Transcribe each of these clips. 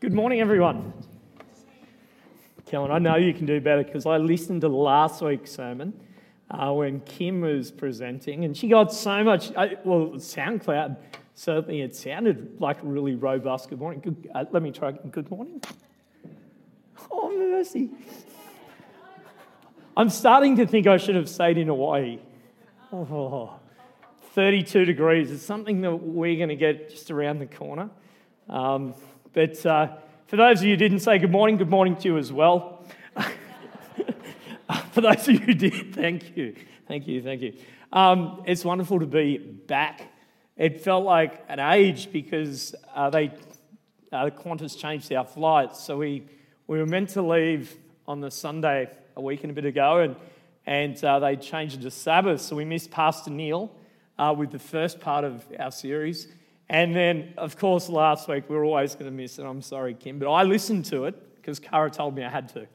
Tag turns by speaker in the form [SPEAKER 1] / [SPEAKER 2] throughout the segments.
[SPEAKER 1] Good morning, everyone. Kellen, I know you can do better because I listened to last week's sermon uh, when Kim was presenting, and she got so much. Uh, well, SoundCloud certainly it sounded like really robust. Good morning. Good, uh, let me try. Good morning. Oh mercy! I'm starting to think I should have stayed in Hawaii. Oh, 32 degrees. is something that we're going to get just around the corner. Um, but uh, for those of you who didn't say good morning, good morning to you as well. for those of you who did, thank you. Thank you, thank you. Um, it's wonderful to be back. It felt like an age because uh, they, uh, the Qantas changed our flights. So we, we were meant to leave on the Sunday a week and a bit ago, and, and uh, they changed it to Sabbath. So we missed Pastor Neil uh, with the first part of our series. And then, of course, last week we were always going to miss it. I'm sorry, Kim, but I listened to it because Kara told me I had to.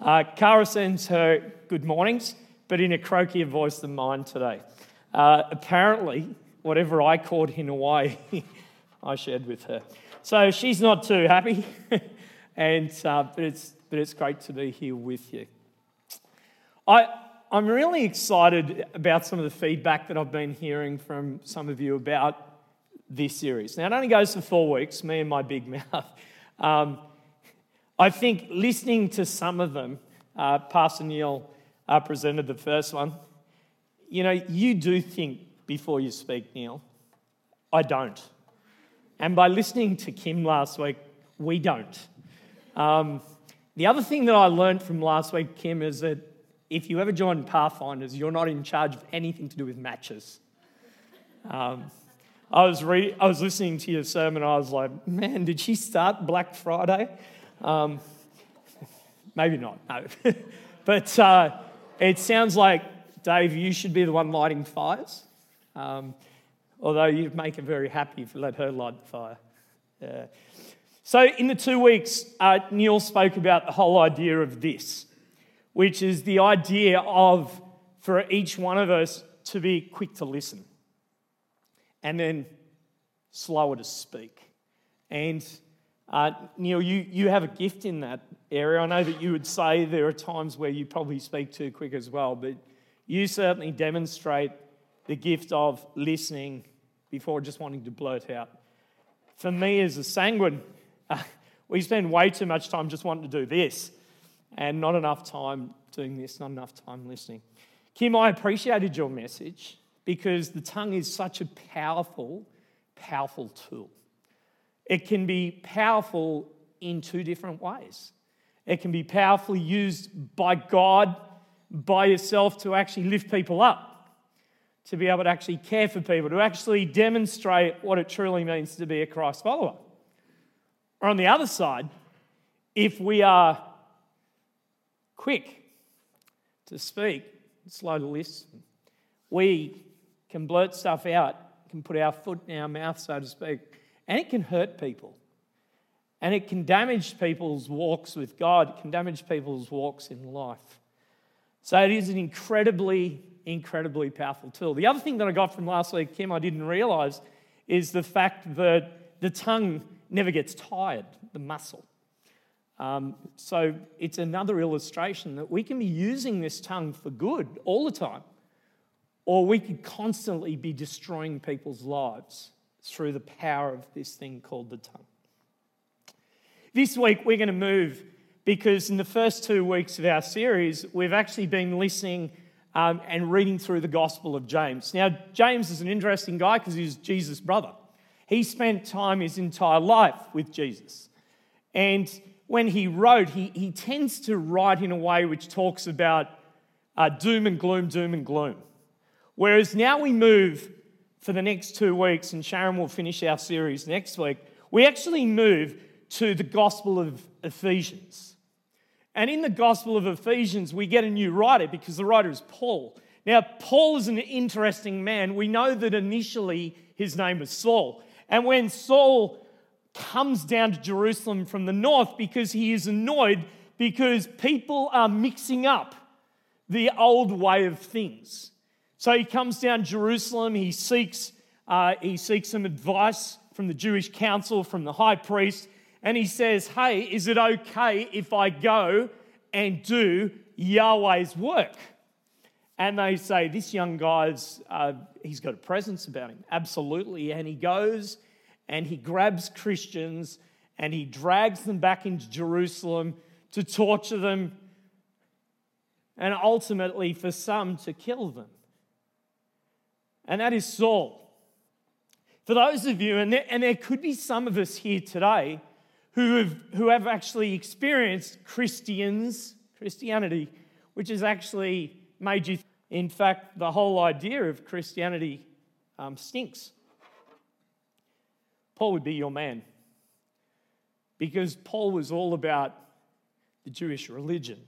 [SPEAKER 1] Uh, Kara sends her good mornings, but in a croakier voice than mine today. Uh, apparently, whatever I caught in Hawaii, I shared with her. So she's not too happy, and, uh, but, it's, but it's great to be here with you. I, I'm really excited about some of the feedback that I've been hearing from some of you about this series. Now, it only goes for four weeks, me and my big mouth. Um, I think listening to some of them, uh, Pastor Neil uh, presented the first one. You know, you do think before you speak, Neil. I don't. And by listening to Kim last week, we don't. Um, the other thing that I learned from last week, Kim, is that if you ever join Pathfinders, you're not in charge of anything to do with matches. Um, I was, re- I was listening to your sermon, I was like, man, did she start Black Friday? Um, maybe not, no. but uh, it sounds like, Dave, you should be the one lighting fires. Um, although you'd make her very happy if you let her light the fire. Yeah. So, in the two weeks, uh, Neil spoke about the whole idea of this which is the idea of for each one of us to be quick to listen and then slower to speak. And uh, Neil, you, you have a gift in that area. I know that you would say there are times where you probably speak too quick as well, but you certainly demonstrate the gift of listening before just wanting to blurt out. For me, as a sanguine, uh, we spend way too much time just wanting to do this and not enough time doing this, not enough time listening. Kim, I appreciated your message because the tongue is such a powerful, powerful tool. It can be powerful in two different ways. It can be powerfully used by God, by yourself to actually lift people up, to be able to actually care for people, to actually demonstrate what it truly means to be a Christ follower. Or on the other side, if we are quick to speak, slow to listen. We can blurt stuff out, can put our foot in our mouth, so to speak, and it can hurt people. And it can damage people's walks with God, it can damage people's walks in life. So it is an incredibly, incredibly powerful tool. The other thing that I got from last week, Kim, I didn't realize, is the fact that the tongue never gets tired, the muscle. Um, so it's another illustration that we can be using this tongue for good all the time, or we could constantly be destroying people's lives through the power of this thing called the tongue. This week, we're going to move because in the first two weeks of our series, we've actually been listening um, and reading through the Gospel of James. Now, James is an interesting guy because he's Jesus' brother. He spent time his entire life with Jesus. And when he wrote, he, he tends to write in a way which talks about uh, doom and gloom, doom and gloom. Whereas now we move for the next two weeks, and Sharon will finish our series next week, we actually move to the Gospel of Ephesians. And in the Gospel of Ephesians, we get a new writer because the writer is Paul. Now, Paul is an interesting man. We know that initially his name was Saul. And when Saul comes down to Jerusalem from the north because he is annoyed because people are mixing up the old way of things. So he comes down Jerusalem, he seeks, uh, he seeks some advice from the Jewish council, from the high priest, and he says, Hey, is it okay if I go and do Yahweh's work? And they say, This young guy's, uh, he's got a presence about him. Absolutely. And he goes and he grabs Christians and he drags them back into Jerusalem to torture them and ultimately for some to kill them. And that is Saul. For those of you, and there, and there could be some of us here today who have, who have actually experienced Christians, Christianity, which has actually made you, in fact, the whole idea of Christianity um, stinks. Paul would be your man because Paul was all about the Jewish religion,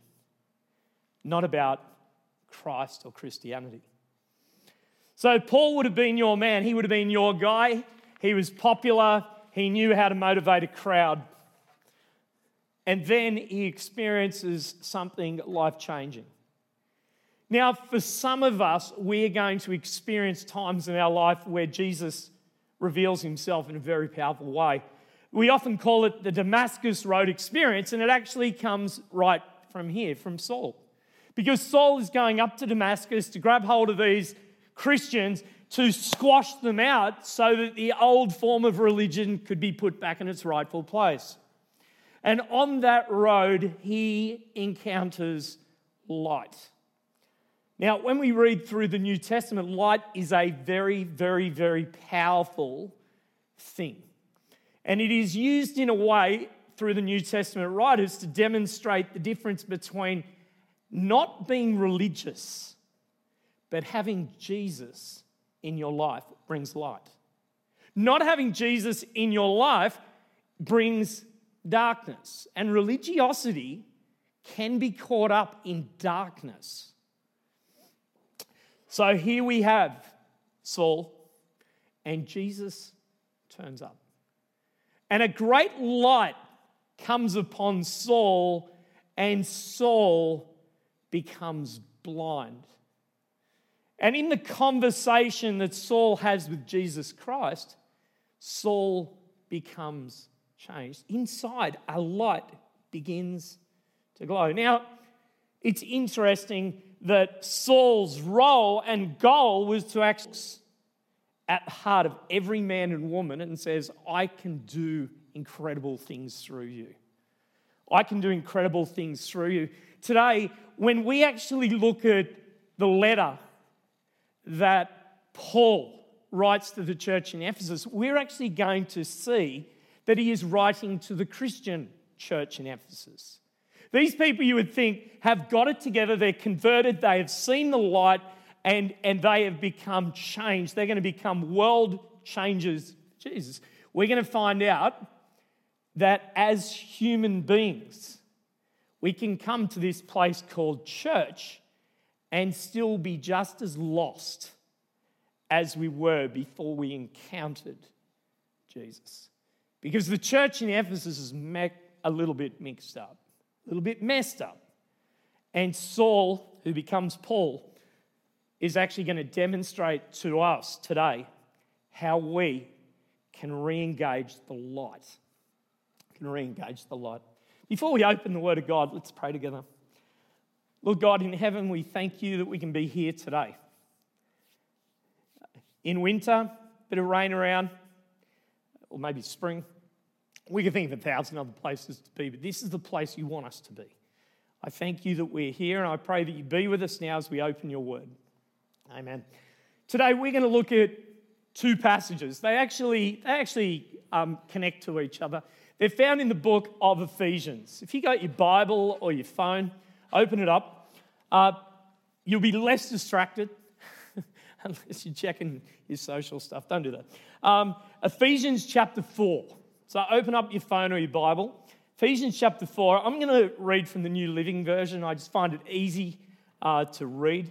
[SPEAKER 1] not about Christ or Christianity. So, Paul would have been your man. He would have been your guy. He was popular. He knew how to motivate a crowd. And then he experiences something life changing. Now, for some of us, we're going to experience times in our life where Jesus reveals himself in a very powerful way. We often call it the Damascus Road experience, and it actually comes right from here, from Saul. Because Saul is going up to Damascus to grab hold of these Christians to squash them out so that the old form of religion could be put back in its rightful place. And on that road, he encounters light. Now, when we read through the New Testament, light is a very, very, very powerful thing. And it is used in a way through the New Testament writers to demonstrate the difference between not being religious, but having Jesus in your life brings light. Not having Jesus in your life brings darkness. And religiosity can be caught up in darkness. So here we have Saul, and Jesus turns up. And a great light comes upon Saul, and Saul becomes blind. And in the conversation that Saul has with Jesus Christ, Saul becomes changed. Inside, a light begins to glow. Now, it's interesting that Saul's role and goal was to act at the heart of every man and woman and says, I can do incredible things through you. I can do incredible things through you. Today, when we actually look at the letter that Paul writes to the church in Ephesus, we're actually going to see that he is writing to the Christian church in Ephesus. These people you would think have got it together, they're converted, they have seen the light, and, and they have become changed. They're going to become world changers. Jesus, we're going to find out that as human beings, we can come to this place called church and still be just as lost as we were before we encountered Jesus. Because the church in Ephesus is a little bit mixed up, a little bit messed up. And Saul, who becomes Paul, is actually going to demonstrate to us today how we can re engage the light. Can re engage the light. Before we open the Word of God, let's pray together. Lord God in heaven, we thank you that we can be here today. In winter, bit of rain around, or maybe spring. We can think of a thousand other places to be, but this is the place you want us to be. I thank you that we're here, and I pray that you be with us now as we open your word. Amen. Today we're going to look at two passages. They actually, they actually um, connect to each other. They're found in the book of Ephesians. If you got your Bible or your phone, open it up. Uh, you'll be less distracted unless you're checking your social stuff. Don't do that. Um, Ephesians chapter 4. So open up your phone or your Bible. Ephesians chapter 4. I'm going to read from the New Living Version. I just find it easy uh, to read.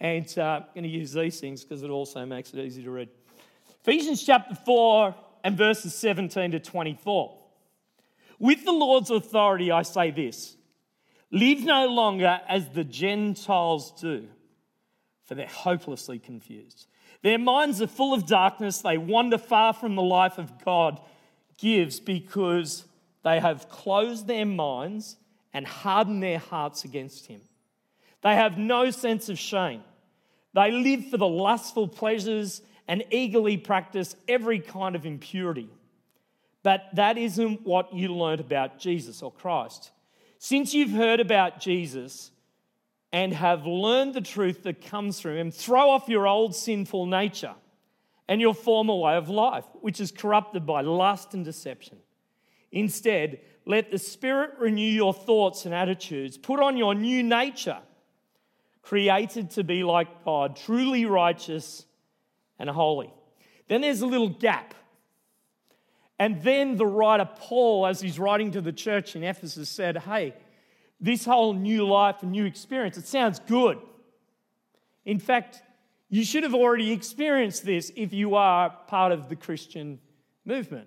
[SPEAKER 1] And uh, I'm going to use these things because it also makes it easy to read. Ephesians chapter 4 and verses 17 to 24. With the Lord's authority, I say this live no longer as the Gentiles do, for they're hopelessly confused. Their minds are full of darkness. They wander far from the life of God gives because they have closed their minds and hardened their hearts against Him. They have no sense of shame. They live for the lustful pleasures and eagerly practice every kind of impurity. But that isn't what you learned about Jesus or Christ. Since you've heard about Jesus and have learned the truth that comes through him, throw off your old sinful nature and your former way of life, which is corrupted by lust and deception. Instead, let the Spirit renew your thoughts and attitudes. Put on your new nature, created to be like God, truly righteous and holy. Then there's a little gap. And then the writer Paul, as he's writing to the church in Ephesus, said, Hey, this whole new life and new experience, it sounds good. In fact, you should have already experienced this if you are part of the Christian movement.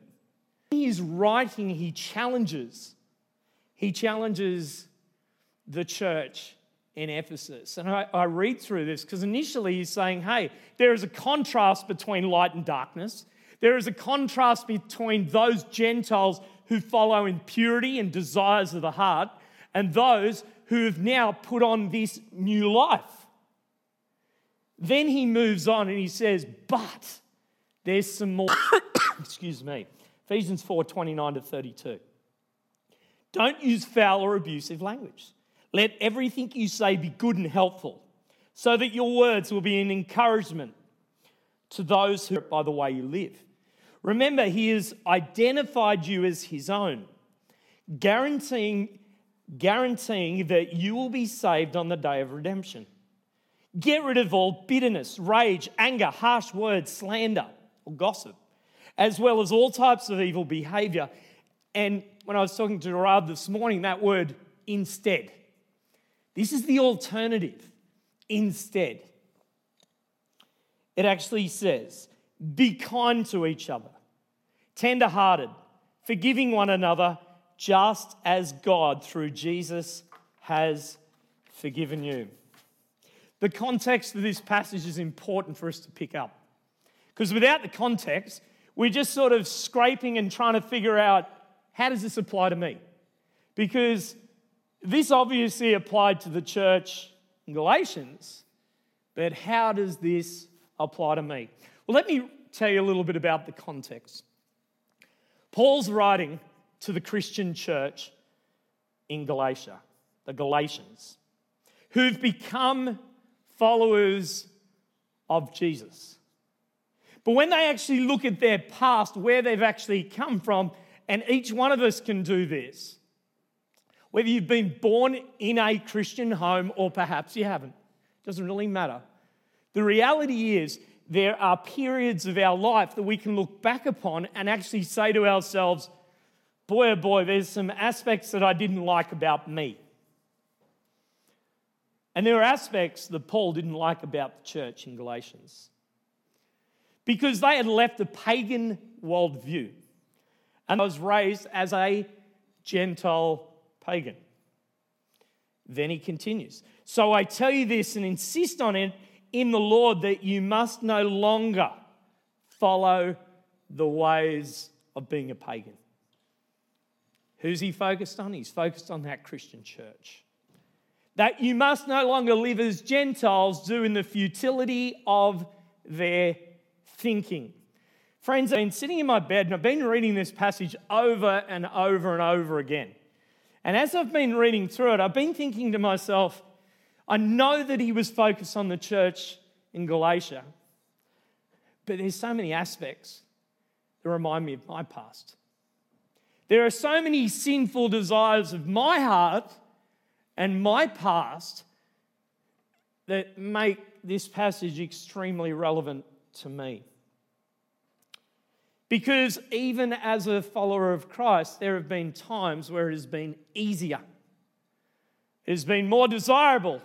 [SPEAKER 1] He's writing, he challenges. He challenges the church in Ephesus. And I, I read through this because initially he's saying, hey, there is a contrast between light and darkness. There is a contrast between those Gentiles who follow impurity and desires of the heart and those who have now put on this new life. Then he moves on and he says, but there's some more. Excuse me. Ephesians 4 29 to 32. Don't use foul or abusive language let everything you say be good and helpful, so that your words will be an encouragement to those who, by the way you live. Remember, He has identified you as His own, guaranteeing, guaranteeing that you will be saved on the day of redemption. Get rid of all bitterness, rage, anger, harsh words, slander, or gossip, as well as all types of evil behavior. And when I was talking to Gerard this morning, that word instead. This is the alternative instead. It actually says, be kind to each other, tender hearted, forgiving one another, just as God through Jesus has forgiven you. The context of this passage is important for us to pick up. Because without the context, we're just sort of scraping and trying to figure out how does this apply to me? Because this obviously applied to the church in Galatians, but how does this apply to me? Well, let me tell you a little bit about the context. Paul's writing to the Christian church in Galatia, the Galatians, who've become followers of Jesus. But when they actually look at their past, where they've actually come from, and each one of us can do this, whether you've been born in a Christian home or perhaps you haven't, doesn't really matter. The reality is, there are periods of our life that we can look back upon and actually say to ourselves, boy, oh boy, there's some aspects that I didn't like about me. And there are aspects that Paul didn't like about the church in Galatians because they had left a pagan worldview and was raised as a Gentile pagan. Then he continues. So I tell you this and insist on it in the Lord that you must no longer follow the ways of being a pagan. Who's he focused on? He's focused on that Christian church. That you must no longer live as Gentiles do in the futility of their thinking. Friends, I've been sitting in my bed and I've been reading this passage over and over and over again. And as I've been reading through it, I've been thinking to myself, I know that he was focused on the church in Galatia, but there's so many aspects that remind me of my past. There are so many sinful desires of my heart and my past that make this passage extremely relevant to me. Because even as a follower of Christ, there have been times where it has been easier. It has been more desirable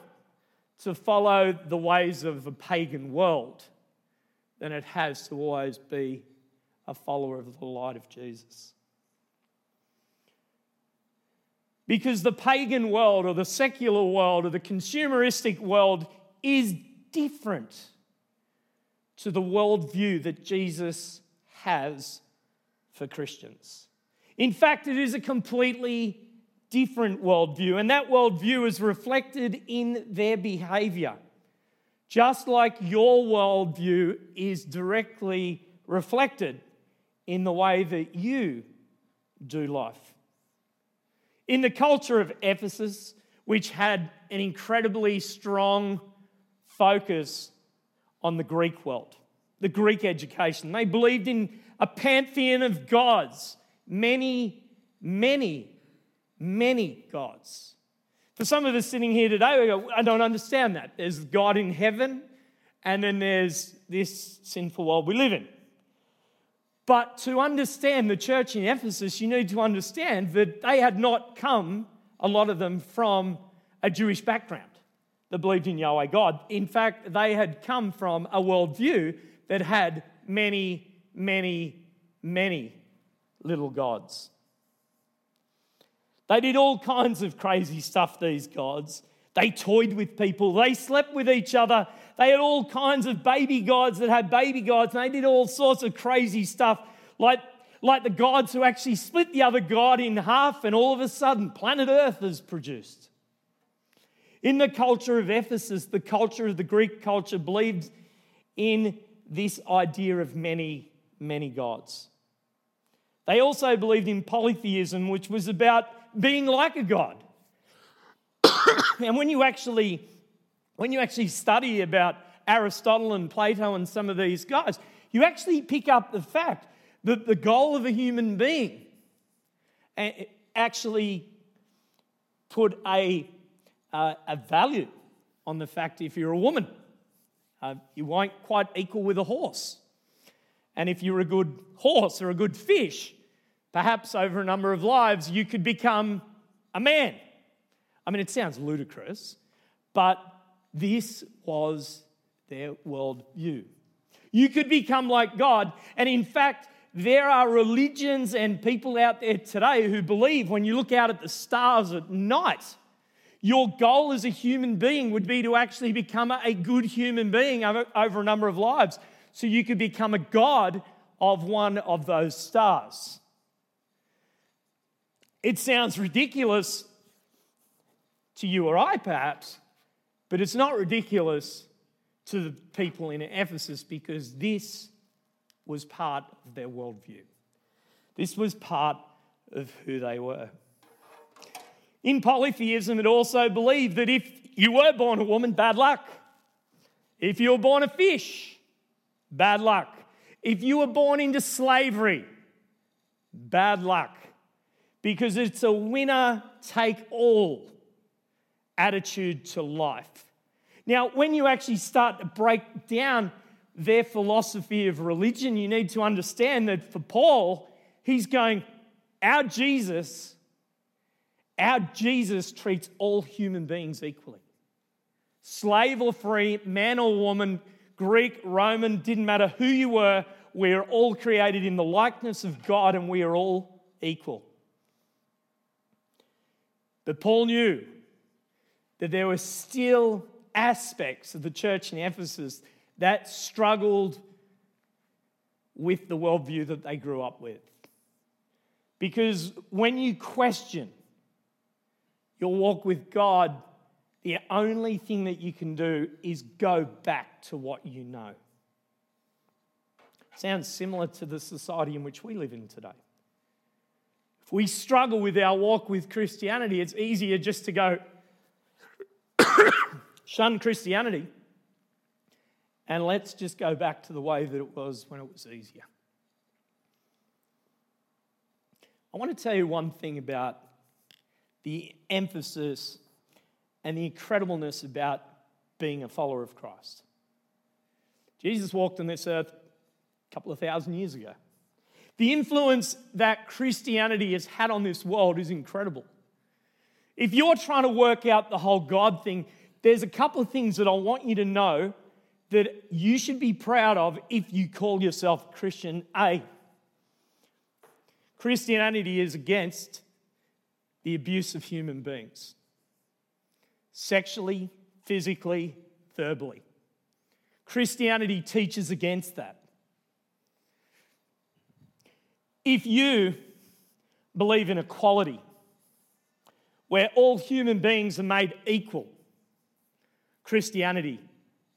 [SPEAKER 1] to follow the ways of a pagan world than it has to always be a follower of the light of Jesus. Because the pagan world or the secular world or the consumeristic world is different to the worldview that Jesus has for Christians. In fact, it is a completely different worldview, and that worldview is reflected in their behavior. Just like your worldview is directly reflected in the way that you do life. In the culture of Ephesus, which had an incredibly strong focus on the Greek world, the Greek education, they believed in a pantheon of gods, many, many, many gods. For some of us sitting here today, we go, I don't understand that. There's God in heaven, and then there's this sinful world we live in. But to understand the church in Ephesus, you need to understand that they had not come, a lot of them, from a Jewish background that believed in Yahweh God. In fact, they had come from a worldview that had many, many, many little gods. They did all kinds of crazy stuff, these gods. They toyed with people, they slept with each other, they had all kinds of baby gods that had baby gods, and they did all sorts of crazy stuff, like, like the gods who actually split the other god in half, and all of a sudden, planet Earth is produced. In the culture of Ephesus, the culture of the Greek culture believed in this idea of many, many gods. They also believed in polytheism, which was about being like a god. and when you actually when you actually study about Aristotle and Plato and some of these guys, you actually pick up the fact that the goal of a human being actually put a, uh, a value on the fact if you're a woman, uh, you won't quite equal with a horse. And if you're a good horse or a good fish, perhaps over a number of lives, you could become a man. I mean, it sounds ludicrous, but this was their worldview. You could become like God. And in fact, there are religions and people out there today who believe when you look out at the stars at night, your goal as a human being would be to actually become a good human being over, a number of lives. So you could become a God of one of those stars. It sounds ridiculous to you or I, perhaps, but it's not ridiculous to the people in Ephesus because this was part of their worldview. This was part of who they were. In polytheism, it also believed that if you were born a woman, bad luck. If you were born a fish, bad luck. If you were born into slavery, bad luck. Because it's a winner take all attitude to life. Now, when you actually start to break down their philosophy of religion, you need to understand that for Paul, he's going, Our Jesus, our Jesus treats all human beings equally. Slave or free, man or woman, Greek, Roman, didn't matter who you were, we're all created in the likeness of God and we are all equal. But Paul knew that there were still aspects of the church in Ephesus that struggled with the worldview that they grew up with. Because when you question your walk with God, the only thing that you can do is go back to what you know. Sounds similar to the society in which we live in today. If we struggle with our walk with Christianity, it's easier just to go, shun Christianity, and let's just go back to the way that it was when it was easier. I want to tell you one thing about the emphasis and the incredibleness about being a follower of Christ. Jesus walked on this earth a couple of thousand years ago. The influence that Christianity has had on this world is incredible. If you're trying to work out the whole God thing, there's a couple of things that I want you to know that you should be proud of if you call yourself Christian. A, Christianity is against the abuse of human beings, sexually, physically, verbally. Christianity teaches against that. If you believe in equality, where all human beings are made equal, Christianity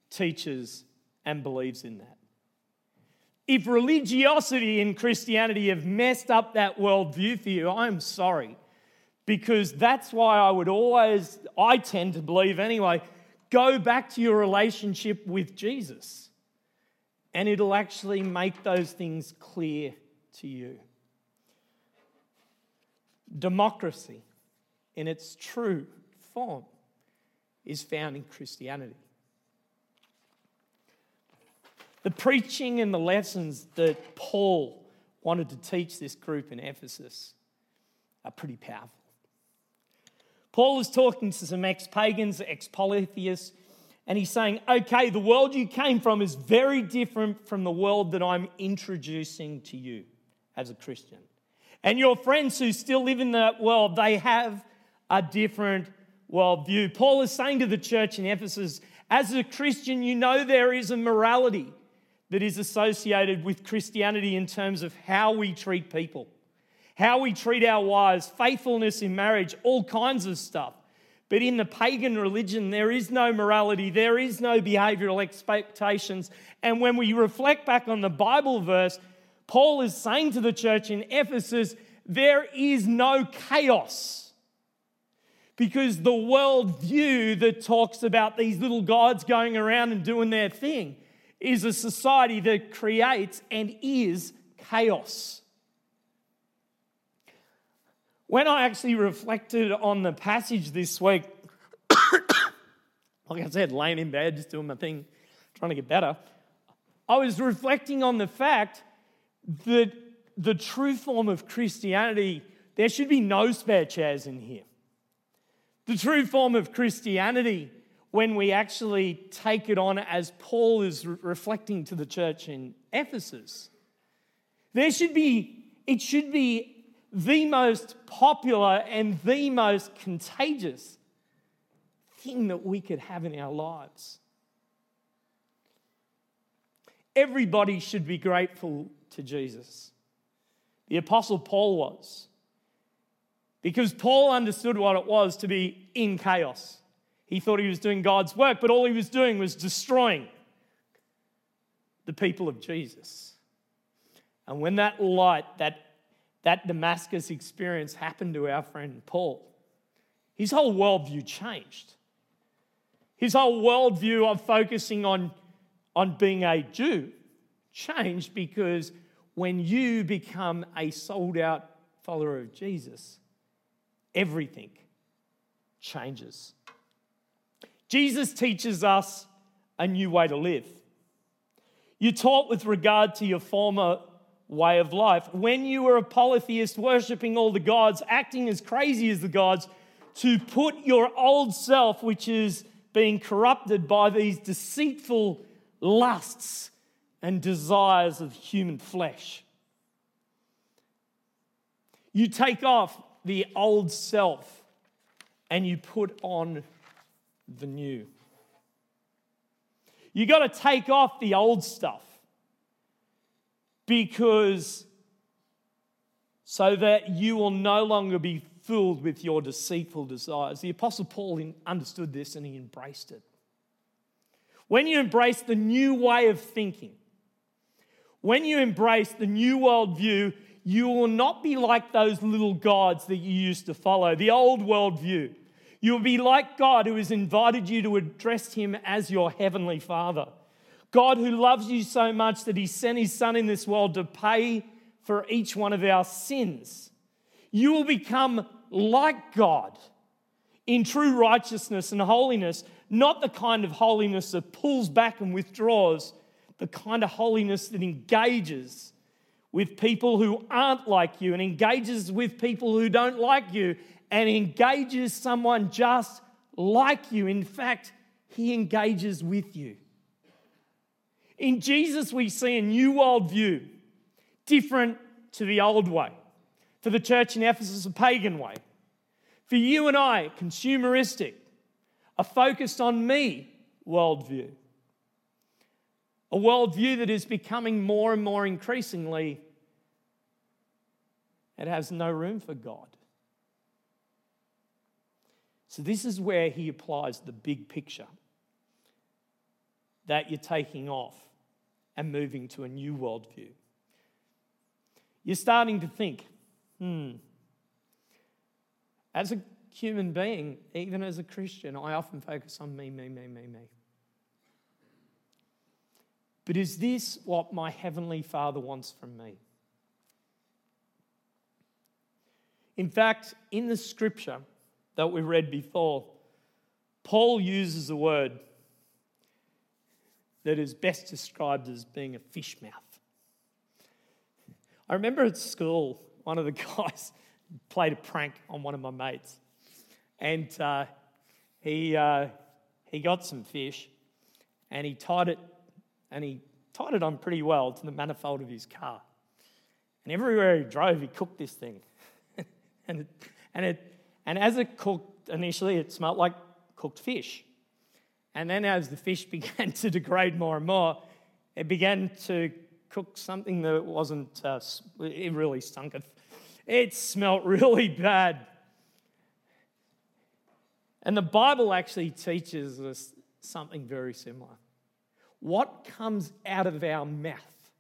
[SPEAKER 1] teaches and believes in that. If religiosity and Christianity have messed up that worldview for you, I'm sorry. Because that's why I would always, I tend to believe anyway, go back to your relationship with Jesus. And it'll actually make those things clear to you. Democracy, in its true form, is found in Christianity. The preaching and the lessons that Paul wanted to teach this group in Ephesus are pretty powerful. Paul is talking to some ex pagans, ex polytheists, and he's saying, okay, the world you came from is very different from the world that I'm introducing to you as a Christian. And your friends who still live in that world, they have a different worldview. Paul is saying to the church in Ephesus, as a Christian, you know there is a morality that is associated with Christianity in terms of how we treat people, how we treat our wives, faithfulness in marriage, all kinds of stuff. But in the pagan religion, there is no morality, there is no behavioral expectations. And when we reflect back on the Bible verse, Paul is saying to the church in Ephesus, there is no chaos. Because the worldview that talks about these little gods going around and doing their thing is a society that creates and is chaos. When I actually reflected on the passage this week, like I said, laying in bed, just doing my thing, trying to get better, I was reflecting on the fact that the true form of Christianity, there should be no spare chairs in here. The true form of Christianity when we actually take it on as Paul is re- reflecting to the church in Ephesus. There should be, it should be the most popular and the most contagious thing that we could have in our lives. Everybody should be grateful to Jesus. The Apostle Paul was. Because Paul understood what it was to be in chaos. He thought he was doing God's work, but all he was doing was destroying the people of Jesus. And when that light, that, that Damascus experience happened to our friend Paul, his whole worldview changed. His whole worldview of focusing on, on being a Jew changed because when you become a sold out follower of Jesus, everything changes. Jesus teaches us a new way to live. You taught with regard to your former way of life. When you were a polytheist, worshipping all the gods, acting as crazy as the gods, to put your old self, which is being corrupted by these deceitful lusts and desires of human flesh. You take off the old self and you put on the new. You got to take off the old stuff because so that you will no longer be filled with your deceitful desires. The Apostle Paul understood this and he embraced it. When you embrace the new way of thinking, when you embrace the new worldview, you will not be like those little gods that you used to follow, the old worldview. You'll be like God who has invited you to address him as your heavenly Father. God who loves you so much that he sent his Son in this world to pay for each one of our sins. You will become like God in true righteousness and holiness, not the kind of holiness that pulls back and withdraws, the kind of holiness that engages with people who aren't like you and engages with people who don't like you and engages someone just like you. In fact, he engages with you. In Jesus, we see a new worldview, different to the old way. For the church in Ephesus, a pagan way. For you and I, consumeristic, a focused on me worldview. a worldview that is becoming more and more increasingly, it has no room for God. So, this is where he applies the big picture that you're taking off and moving to a new worldview. You're starting to think, hmm, as a human being, even as a Christian, I often focus on me, me, me, me, me. But is this what my Heavenly Father wants from me? In fact, in the scripture that we read before, Paul uses a word that is best described as being a fish mouth. I remember at school, one of the guys played a prank on one of my mates, and uh, he, uh, he got some fish and he tied it and he tied it on pretty well to the manifold of his car. And everywhere he drove, he cooked this thing. And, it, and, it, and as it cooked, initially it smelled like cooked fish. And then as the fish began to degrade more and more, it began to cook something that wasn't, uh, it really stunk. It smelt really bad. And the Bible actually teaches us something very similar what comes out of our mouth,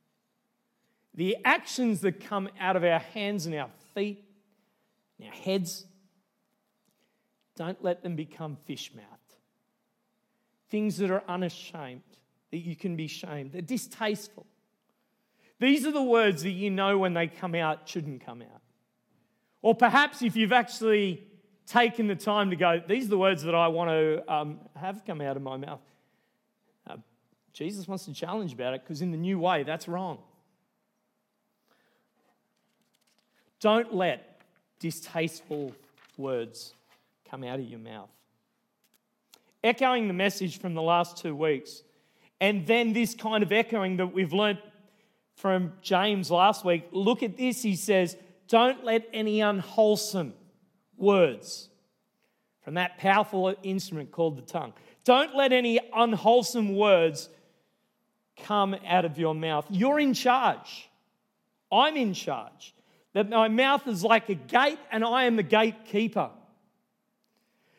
[SPEAKER 1] the actions that come out of our hands and our feet, our heads, don't let them become fish mouthed. Things that are unashamed, that you can be shamed, they're distasteful. These are the words that you know when they come out shouldn't come out. Or perhaps if you've actually taken the time to go, these are the words that I want to um, have come out of my mouth. Jesus wants to challenge about it because, in the new way, that's wrong. Don't let distasteful words come out of your mouth. Echoing the message from the last two weeks, and then this kind of echoing that we've learnt from James last week, look at this. He says, Don't let any unwholesome words from that powerful instrument called the tongue, don't let any unwholesome words come out of your mouth. You're in charge. I'm in charge. That my mouth is like a gate and I am the gatekeeper.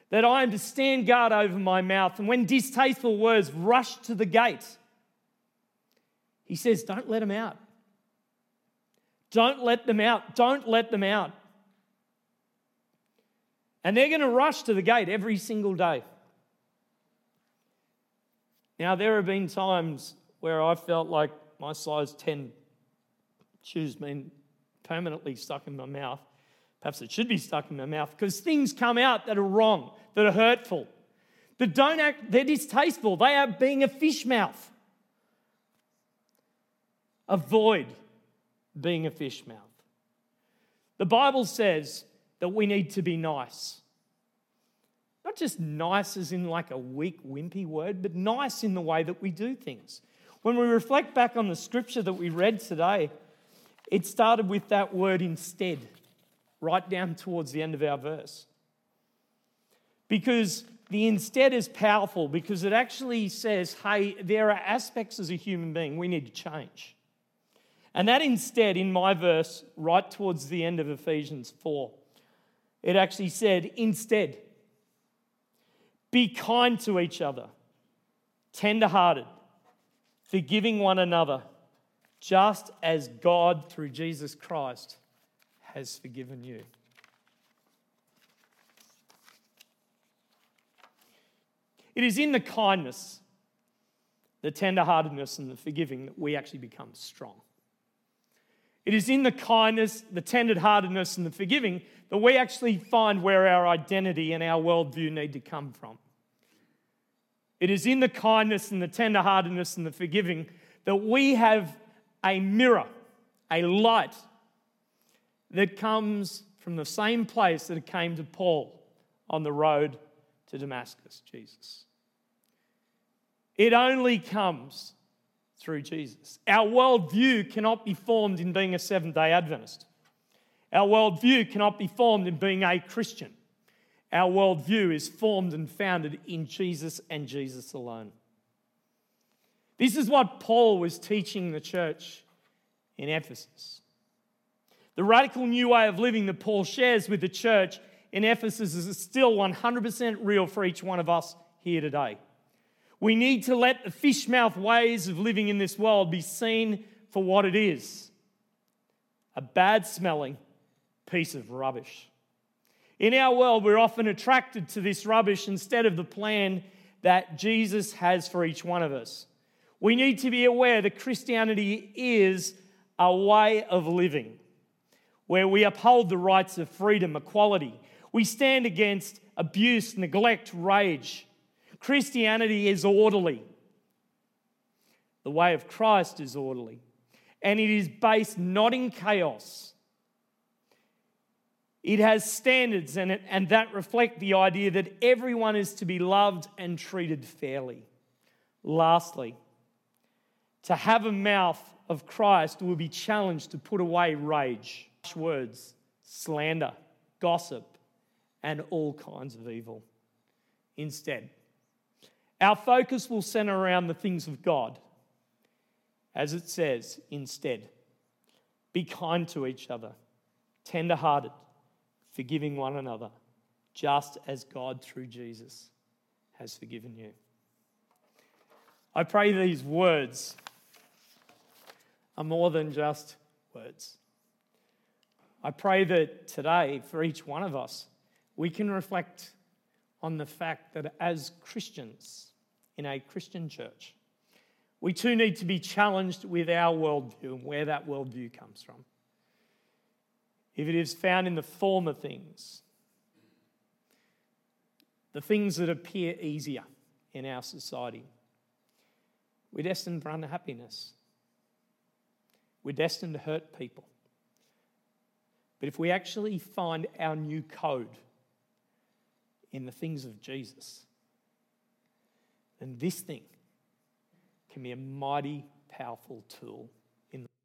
[SPEAKER 1] That I am to stand guard over my mouth. And when distasteful words rush to the gate, he says, Don't let them out. Don't let them out. Don't let them out. And they're going to rush to the gate every single day. Now, there have been times where I felt like my size 10 shoes been permanently stuck in my mouth. Perhaps it should be stuck in my mouth because things come out that are wrong, that are hurtful, that don't act, they're distasteful. They are being a fish mouth. Avoid being a fish mouth. The Bible says that we need to be nice. Not just nice as in like a weak, wimpy word, but nice in the way that we do things. When we reflect back on the scripture that we read today, it started with that word instead, right down towards the end of our verse. Because the instead is powerful because it actually says, hey, there are aspects as a human being we need to change. And that instead, in my verse, right towards the end of Ephesians 4, it actually said, instead, be kind to each other, tender hearted forgiving one another, just as God, through Jesus Christ, has forgiven you. It is in the kindness, the tenderheartedness, and the forgiving that we actually become strong. It is in the kindness, the tenderheartedness, and the forgiving that we actually find where our identity and our worldview need to come from. It is in the kindness and the tenderheartedness and the forgiving that we have a mirror, a light that comes from the same place that it came to Paul on the road to Damascus, Jesus. It only comes through Jesus. Our worldview cannot be formed in being a Seventh day Adventist. Our worldview cannot be formed in being a Christian. Our worldview is formed and founded in Jesus and Jesus alone. This is what Paul was teaching the church in Ephesus. The radical new way of living that Paul shares with the church in Ephesus is still 100% real for each one of us here today. We need to let the fish mouth ways of living in this world be seen for what it is a bad smelling piece of rubbish. In our world, we're often attracted to this rubbish instead of the plan that Jesus has for each one of us. We need to be aware that Christianity is a way of living where we uphold the rights of freedom, equality. We stand against abuse, neglect, rage. Christianity is orderly. The way of Christ is orderly. And it is based not in chaos. It has standards and, it, and that reflect the idea that everyone is to be loved and treated fairly. Lastly, to have a mouth of Christ will be challenged to put away rage, harsh words, slander, gossip, and all kinds of evil. Instead, our focus will center around the things of God. As it says, instead, be kind to each other, tender hearted, forgiving one another, just as God through Jesus has forgiven you. I pray these words are more than just words. I pray that today, for each one of us, we can reflect on the fact that as Christians in a Christian church, we too need to be challenged with our worldview and where that worldview comes from. If it is found in the former things, the things that appear easier in our society, we're destined for unhappiness. We're destined to hurt people. But if we actually find our new code in the things of Jesus, then this thing can be a mighty powerful tool